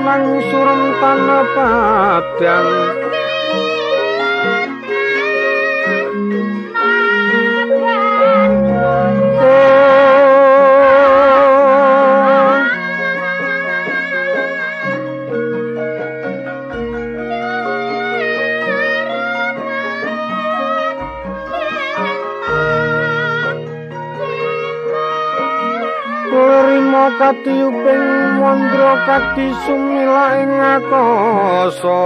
nang surem tanah padang mandra kati sumila ing akasa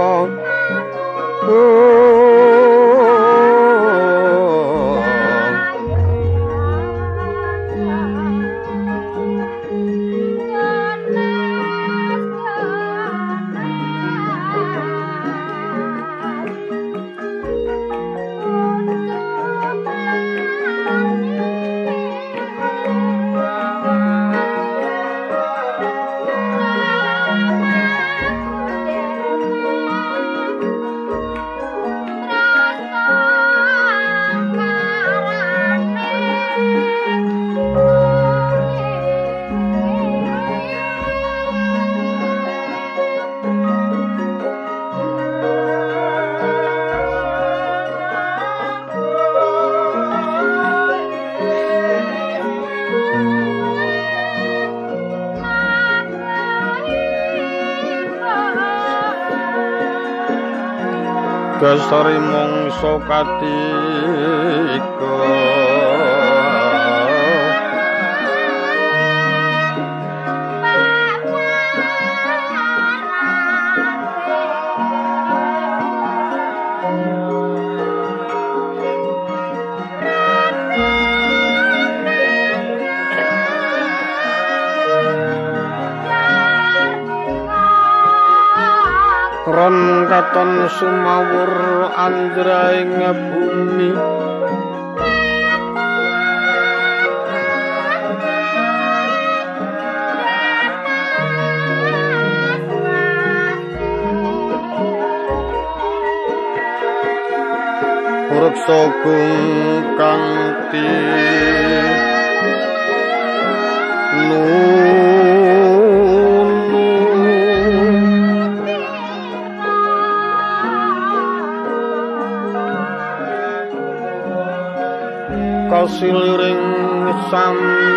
dasari mangsa katika sumawur andraing bumi Reksa kang ti kasiliring samirana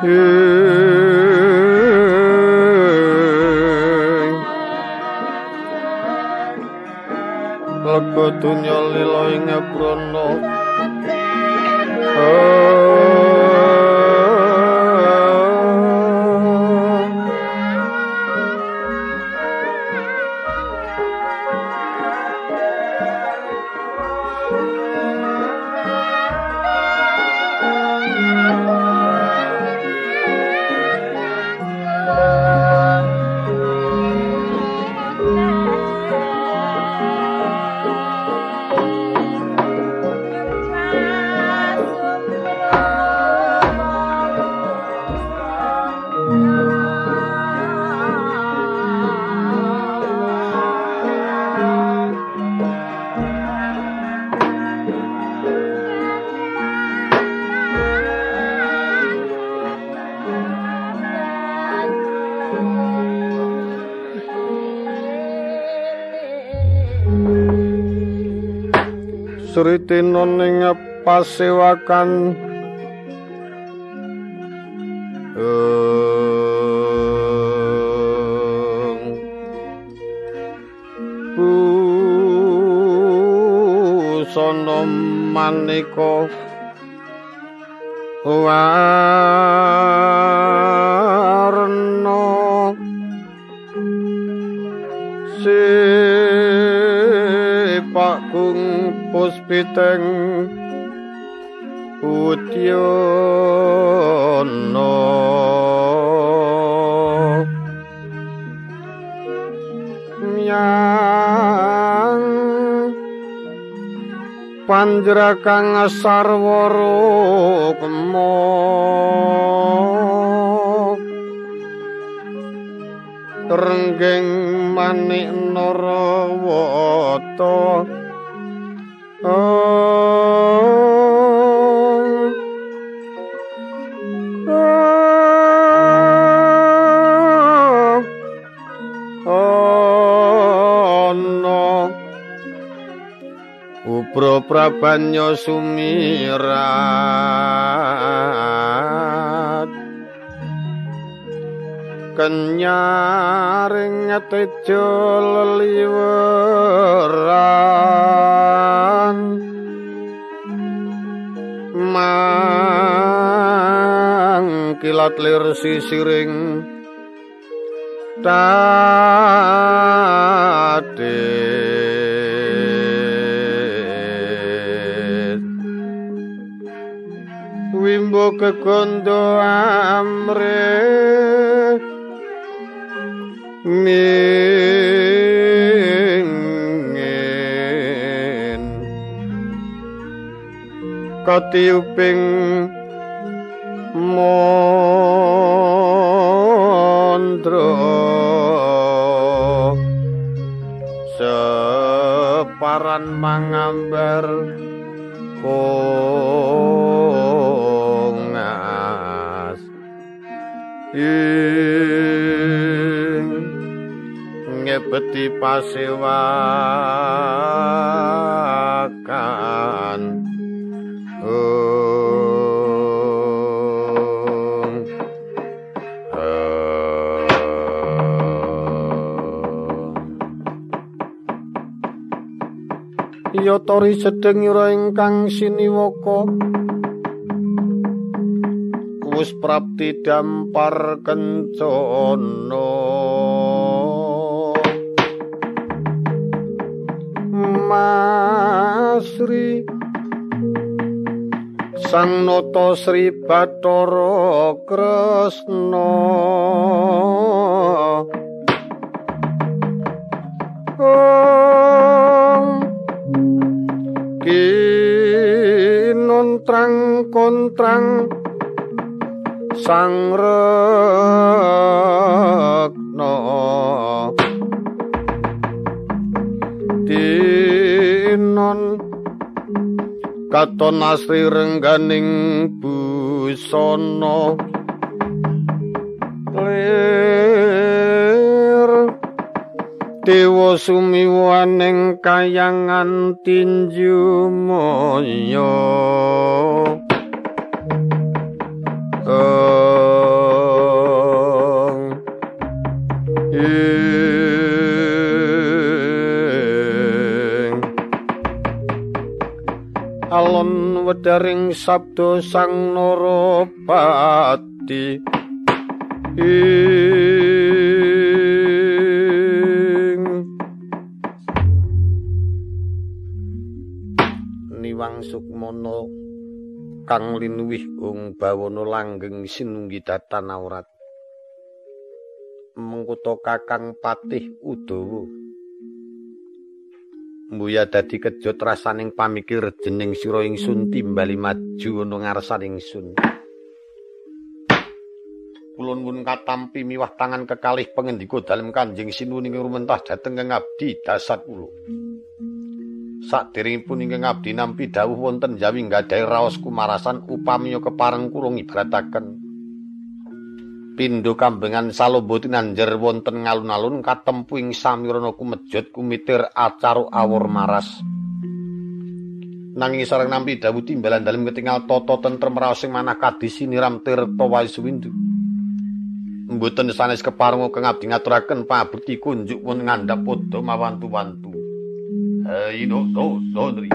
Lega dunya lila ing brana Sritina ning pasewakan Busana maneka warna sepak kung puspiteng utyono miang panjrakang sarwara kemo renggeng manik ana upra prabanya sumirat kenyaring tejo leliweran. Mang kilat lir sisiring tadet wimbo kekondo amre ningen katiuping mondro separan mangambar ngebeti pasewakan oh Ya tori sedeng ira ingkang siniwaka. Wis prapti dampar kencana Masri Sang Nata Sri Bathara Kresna. Om. Kinontrang kontrang. Sang Rekna Dinon Katon asri rengganing busana. Lir. Dewa sumiwaning kayangan tinju moyo. Ong wedaring sabda sang Narapati ing. Niwang Sukmana kang linuwih ung bawana langgeng sinunggi datan aurat mengkuta kakang patih udawa mbuya dadi kejot rasaning pamikir jeneng sira ingsun timbali maju ana ngarsaning ingsun. Kulon pun katampi miwah tangan kekalih pengendika dalem kanjeng sinuwun ing rumentah dhateng kang abdi dasar kula. Saderengipun ingkang abdi nampi dawuh wonten jawi nggadahi raos kumarasan upamiya kepareng kula ngibarataken pindho kambengan salombo tinanjer wonten ngalun-alun katempu ing samirana kumejut kumitir acara awur maras. Nanging sareng nampi dawuh timbalan dalem ketingal tata tentrem raos sing manah kadisi niram tirta waisuwindu. Mboten sanes keparungu kang abdi ngaturaken pabekti kunjuk pun ngandhap padha mawantu-wantu. Ayo do do do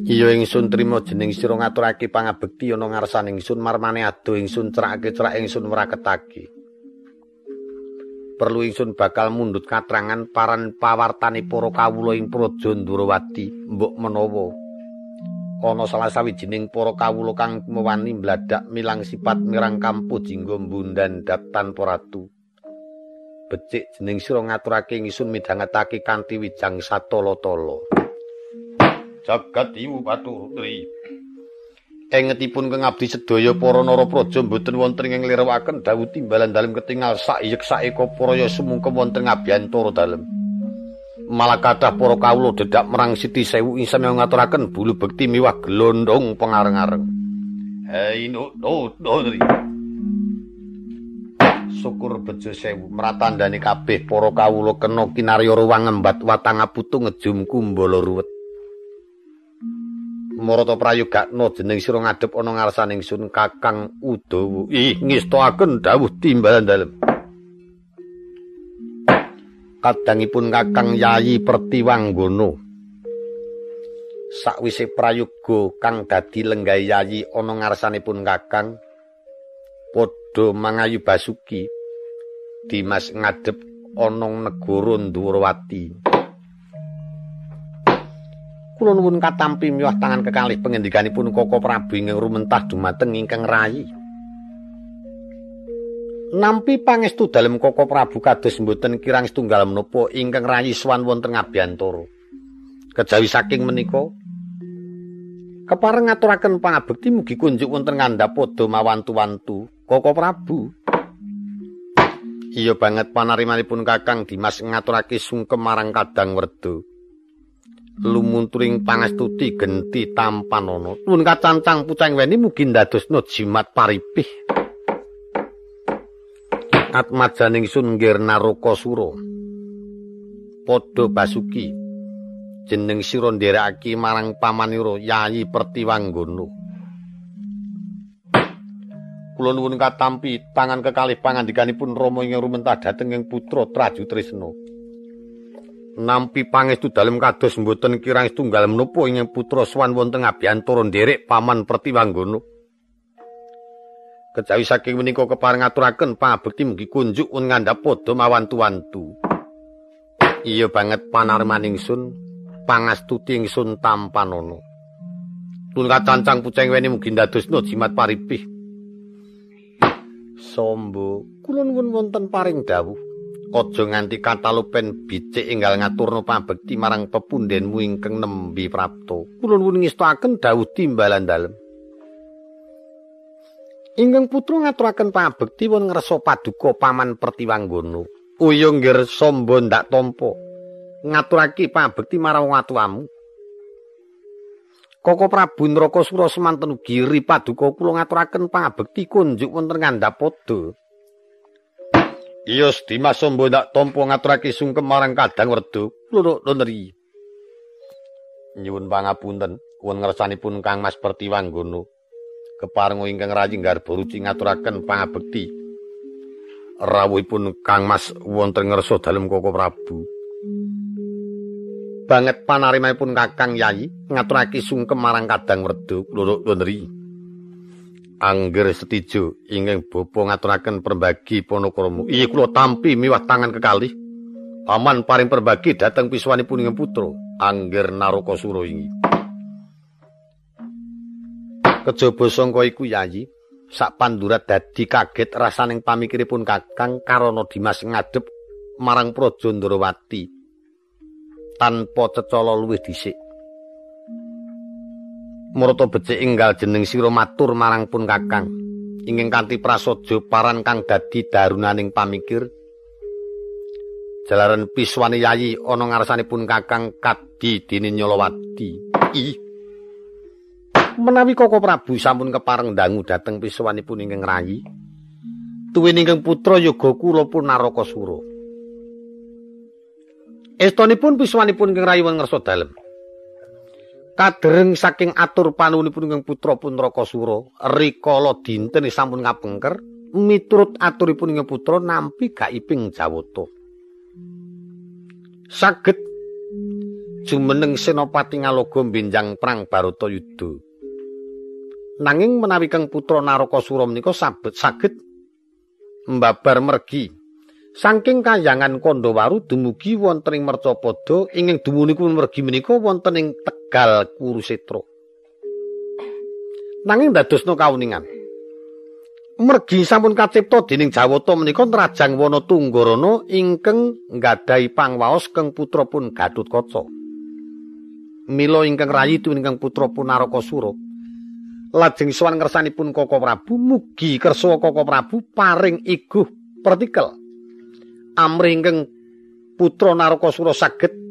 Iya ingsun trima jeneng sira ngaturake pangabekti ana ngarsaning ingsun marmane ado ingsun cerakake cerak ingsun mraketake. Perlu ingsun bakal mundut katrangan paran pawartane para kawula ing Praja Ndrawati mbok menawa ana salah sawijining para kawula kang mewani mbladak milang sifat mirang kampu jingga mbundan datan poratu. Becik jeneng sira ngaturake ingsun midhangetake kanthi wijang satolo-tolo. Jagat iwu paturutri. Engetipun kang abdi sedaya para narapraja mboten wonten ing nglirewaken dawuh timbalan dalem ketingal sayek saeka para ya sumungkem wonten ngabiyantara dalem. Malah kathah para kawula dedak merang Siti Sewu ing sami ngaturaken bulu bekti miwah glondong pengareng-areng. Hei no no no Syukur bejo sewu meratandani kabeh para kawula kena kinarya ruwang ngembat watang aputu ngejum kumbala ruwet. Marata prayogakna jeneng sira ngadhep ana ngarsaning sun Kakang Udawa. Ih, ngestoaken dawuh timbalan dalem. Kadangipun Kakang Yayi Pertiwanggana. Sakwise prayoga kang dadi lenggah Yayi ana ngarsanipun Kakang padha mangayu Basuki Dimas ngadhep ana negara Ndhurawati. Kula nuwun katampi miwah tangan kekalih pangendikanipun Koko Prabu ingkang rumentah dumateng ingkang rayi. Nampi pangestu dalem Koko Prabu kados mboten kirang setunggal menapa ingkang rayi swan wonten ngabiyantara. Kejawi saking menika kepareng ngaturaken pangabekti mugi kunjuk wonten ngandhap padha mawantu-wantu Koko Prabu. Iya banget panarimanipun Kakang Dimas ngaturake sungkem marang Kadang Werda. Lumunturing pangastuti genti tampanono nuwun kacancang pucang weni mugi ndadosna jimat paripih. Atmajaning sun nggir naruka sura. Padha basuki. Jeneng sira nderekake marang pamanira yayi pertiwanggana. Kula nuwun katampi tangan kekalih pangandikanipun rama ing rumentah dhateng ing putra Traju Trisna nampi pangestu dalem kados mboten kirang setunggal menapa ing putra swan wonten abiyantara nderek paman Pertiwanggana. Kejawi saking menika kepareng ngaturaken pangabekti mugi kunjuk un ngandhap padha mawantu-wantu. Iya banget panarmaning sun pangastuti ingsun tampanana. Tun kacancang puceng weni mugi ndadosna jimat paripih. Sombo, kula nuwun wonten paring dawuh. Aja nganti katalupen bicik enggal ngaturno pabekti marang pepundenmu ingkang nembi prapto. Kula nuwun ngestakaken dawuh timbalan dalem. Ingkang putra ngaturaken pabekti won ngresa paduka paman Pertiwanggana. Uya nggir samba ndak tampa. Ngaturake pabekti marang watuamu. Koko Prabu Nraka Sura semanten ugi paduka kula ngaturaken pabekti kunjuk wonten ngandhap Iya Dimas Sombo ndak tampa ngaturake sungkem marang Kadang Werda. Loro neri. Nyuwun pangapunten, won ngersanipun Kang Mas Pertiwanggana. Keparenga ingkang rayi garba ruci ngaturaken pangabekti. Rawuhipun Kang Mas wonten ngersa dalem Koko Prabu. Banget panarimanipun Kakang Yayi ngaturake sungkem marang Kadang Werda. Loro neri. Angger setijo ingkang bapa ngaturaken perbagi panakrama. Iya kula tampi miwah tangan kekalih. Paman paring perbagi dhateng piswanipun ing putra Angger Narakasura ingi. Kejaba sangka iku yayi, sak pandurat dadi kaget rasaning pamikiripun Kakang karana Dimas ngadep marang Praja Ndrawati tanpa cecala luwih dhisik. Murata becik enggal jeneng sira matur marang pun Kakang. Inging kanthi prasaja paran kang dadi darunaning pamikir. Jalaran piswane yayi ana ngarsanipun Kakang Kadi Dene Nyolowati. I. Menawi Koko Prabu sampun kepareng dangu dhateng piswanipun ingkang rayi. Tuwin ingkang putra yoga kula pun Narakasura. Estonipun piswanipun ingkang rayuwan ngersa dalem. Kadereng saking atur panuwunipun ingkang putra Punraka Sura, rikala dinten sampun kapengker, miturut aturipun ingkang putra nampi gaiping Jawata. Saged jumeneng Senopati Ngaloga benjang perang Barata Yudha. Nanging menawi kang putra Naraka Sura menika saged mbabar mergi Saking kayangan Kondowaru dumugi wonten ing Mercapada ingkang dumunipun mergi menika wonten ing Tegal Kurusetra. Nanging dadosna kauningan. Mergi sampun kacipta dening Jawata menika Rajang Wana Tunggarana ingkang nggadahi pangwaos keng putra pun Gatutkaca. Mila ingkang rayi ingkang putra pun Narakasura. Lajeng sowan ngersanipun Koko Prabu mugi kersa Koko Prabu paring iguh partikel amringkeng putra Narakasura saged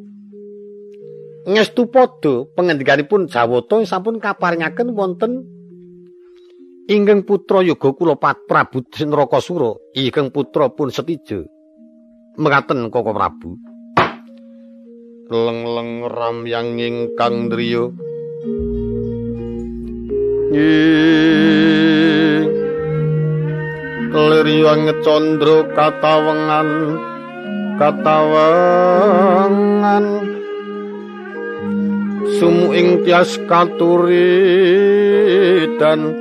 ngestu padha pangendikanipun Jawata sampun kaparingaken wonten ingkang putra Yoga Kula Prabu Narakasura ingkang putra pun Setija. Mekaten Koko Prabu. Leng-leng ram ingkang driya Liriwang condro katawengan katawengan Sumuing tias katuri dan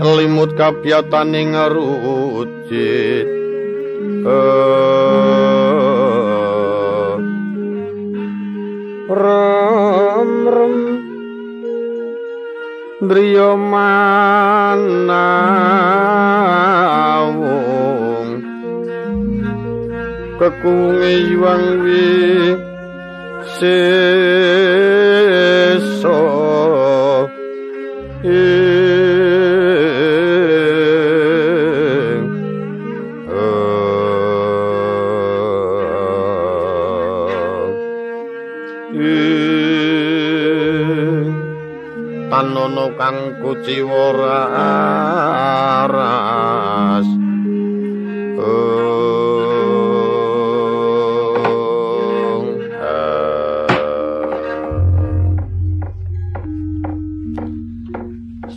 limut kapiatan ing rujit ram ram driya manawung kekunge yuang wi seso Tanono kang kuciwara aras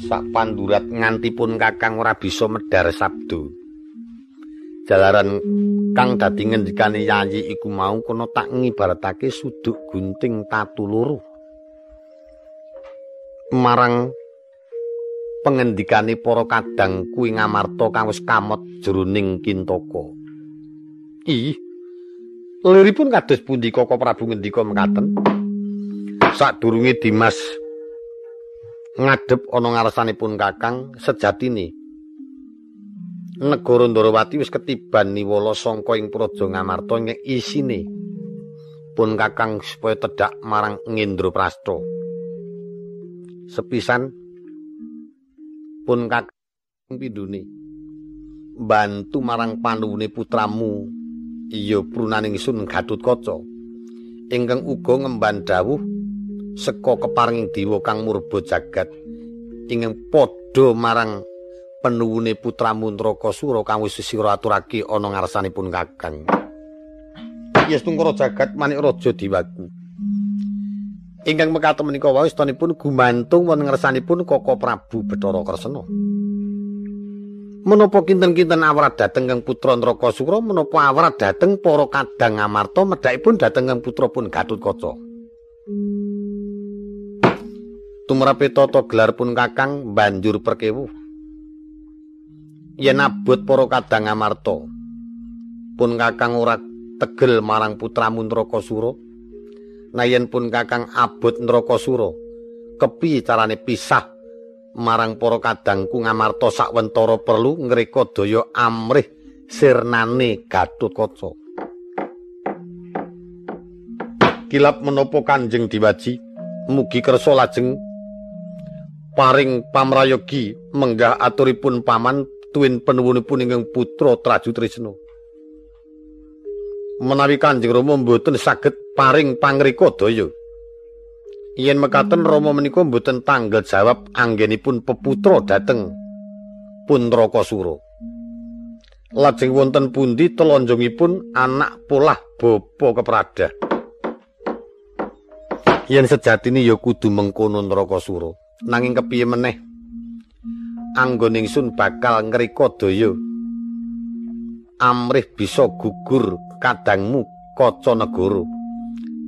Sak pandurat ngantipun kakang ora bisa medar sabdo. Jalaran kang dadi ngendikane yayi iku mau kono tak ngibaratake suduk gunting tatu loro. Marang pengendikane para kadang kuwi ngamarta kang wis kamot jroning kintaka. Ih. Liripun kados pundi Koko Prabu ngendika mekaten? Sadurunge Dimas ngadep ana ngarsanipun Kakang sejatine negara Ndarawati wis ketiban niwala sangka ing praja Ngamarta ing isine pun Kakang supaya tedhak marang Ngendraprasta. Sepisan. Pun kakang pindune. Bantu marang panuwune putramu. Iya prunaning sun Gatutkaca ingkang uga ngemban dawuh seka keparing dewa kang murba jagat. Ingkang padha marang penuwune putramu Nrakasura kang wis sira aturake ana ngarsanipun kakang. Yes tungkara jagat manik raja diwaku ingkang mekaten menika wau istanipun gumantung wonten ngersanipun Koko Prabu Bathara Kresna. Menapa kinten-kinten awrat dhateng kang putra Nrakasura menapa awrat dhateng para kadang Amarta medhakipun dhateng kang putra pun Gatutkaca. Tumrape tata gelar pun Kakang banjur perkewuh. Yen abot para kadang Amarta pun Kakang ora tegel marang putramu Nrakasura nayen pun kakang abot Nrakasura kepi carane pisah marang para kadangku ngamarta sakwentara perlu ngreka daya amrih sirnane Gatotkaca kilap menapa Kanjeng Diwaji mugi kersa lajeng paring pamrayogi menggah aturipun paman tuwin penuwunipun ingkang putra Traju Trisna menawi Kanjeng Rama mboten saged paring pangrika daya. Yen mekaten Rama menika mboten tanggal jawab anggenipun peputra dhateng Puntrakasura. Lajeng wonten pundi telonjongipun anak polah bapa keprada. Yen sejatine ya kudu mengkono Nrakasura. Nanging kepiye meneh? Anggon ingsun bakal ngreka daya. Amrih bisa gugur kadangmu kaca negara.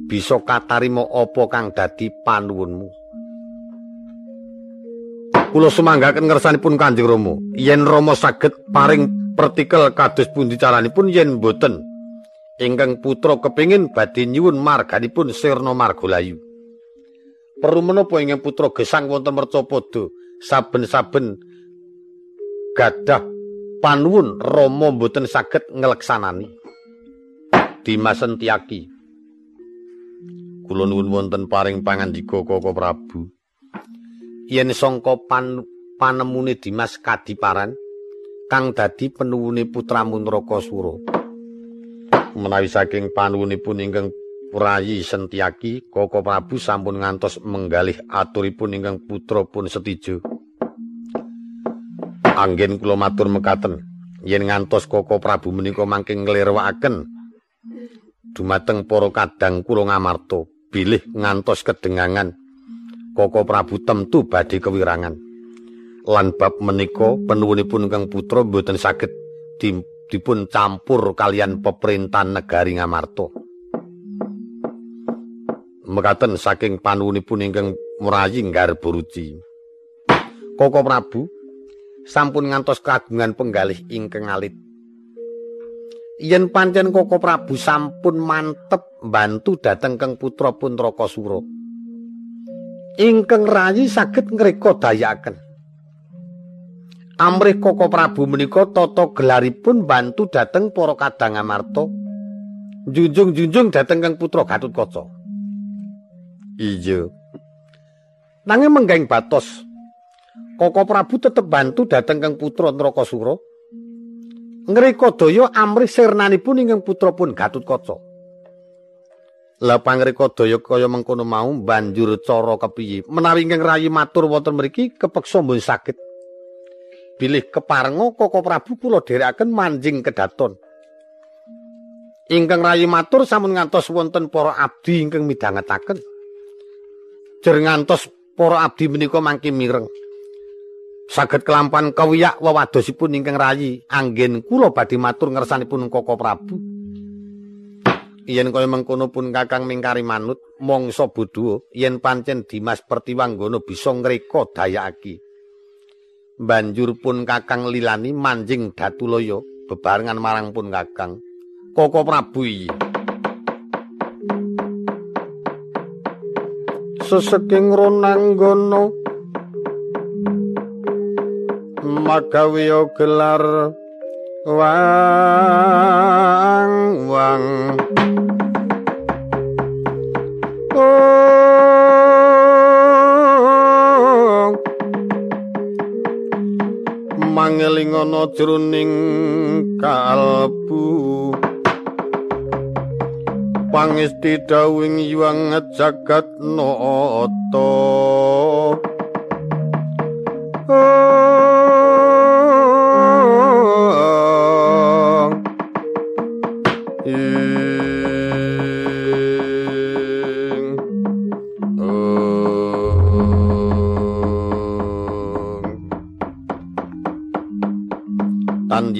Bisa katarima apa kang dadi panuwunmu. Kula sumanggaken ngersanipun Kanjeng Rama. Yen Rama saged paring partikel kados pundi caranipun yen boten ingkang putra kepingin badhe nyuwun marganipun Sirna Margolayu perlu menapa ingkang putra gesang wonten mercapada saben-saben gadah panuwun Rama boten saged ngeleksanani Dimas Sentiaki kula nuwun wonten paring pangandika Koko Prabu yen sangka pan panemune Dimas Kadiparan kang dadi penuwune putramu Nrakasura. Menawi saking panuwunipun ingkang Prayi Sentiaki, Koko Prabu sampun ngantos menggalih aturipun ingkang putra pun setijo. Anggen kula matur mekaten, yen ngantos Koko Prabu menika mangke nglirwakaken dumateng para kadang kula ngamarta, bilih ngantos kedengangan Koko Prabu temtu badhe kewirangan. lan bab menika penuwunipun kang putra mboten saged dipun campur kalian pemerintahan negari Ngamarta. Mekaten saking panuwunipun ingkang murayi Garburuci. Koko Prabu sampun ngantos kagungan penggalih ingkang alit. Yen pancen Koko Prabu sampun mantep bantu dhateng kang putra Puntrakasura. Ingkang rayi saged ngreka dayaken. Amrih Koko Prabu menika tata gelaripun bantu dhateng para kadang amarta. Junjung-junjung dhateng Kang Putra Gatutkaca. Iya. Nanging menggaing batos. Koko Prabu tetep bantu dhateng Kang Putra Nrakasura. Ngreka daya amrih sirnanipun ingkang putra pun Gatutkaca. Lah pangreka daya kaya mengkono mau banjur cara kepiye? Menawi ingkang rayi matur wonten mriki kepeksa mboten saged bilih keparenga Koko Prabu kula dherekaken manjing kedaton. Ingkang rayi matur sampun ngantos wonten para abdi ingkang midhangetaken. Jer ngantos para abdi menika mangke mireng. Saged kelampan kawiyak wewadosipun ingkang rayi anggen kula badhe matur ngersanipun Koko Prabu. Yen kaya mengkono pun Kakang mingkari manut mongso bodho yen pancen Dimas Pertiwanggana bisa ngreka dayakake. banjur pun kakang lilani manjing datuloyo bebarengan marang pun kakang koko prabu iyi seseking ronanggono magawiyo gelar wang. Wang mangelingana jroning kalbu. Pangesti dawing yuang jagat nata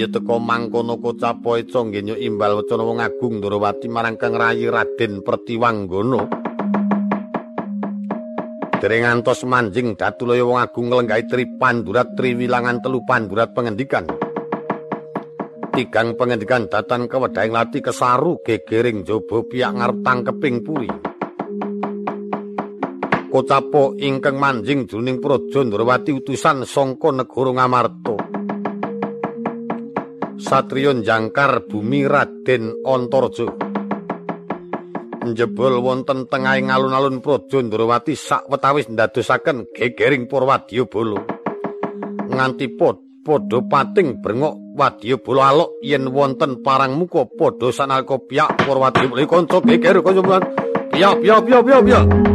Pandya teka mangkono kocapo eca nggenya imbal wacana wong agung Ndrawati marang Kang Rayi Raden Pertiwanggana. Dereng ngantos manjing datulaya wong agung nglenggahi tri pandurat triwilangan telu pandurat pengendikan. Tigang pengendikan datan kewedahing lati kesaru gegering jaba piyak ngarep tangkeping puri. Kocapo ingkang manjing jroning Praja Ndrawati utusan sangka negara Ngamarta. Satriyon jangkar bumi Raden Antaraja. Njebul wonten tengahing alun-alun Praja Ndrawati sawetawis ndadosaken gegering para wadyabala. Nganti padha pating brengok wadyabala alok yen wonten parang muka padha sanalika piyak para wadyabala kanca geger kanca piyak piyak piyak piyak piyak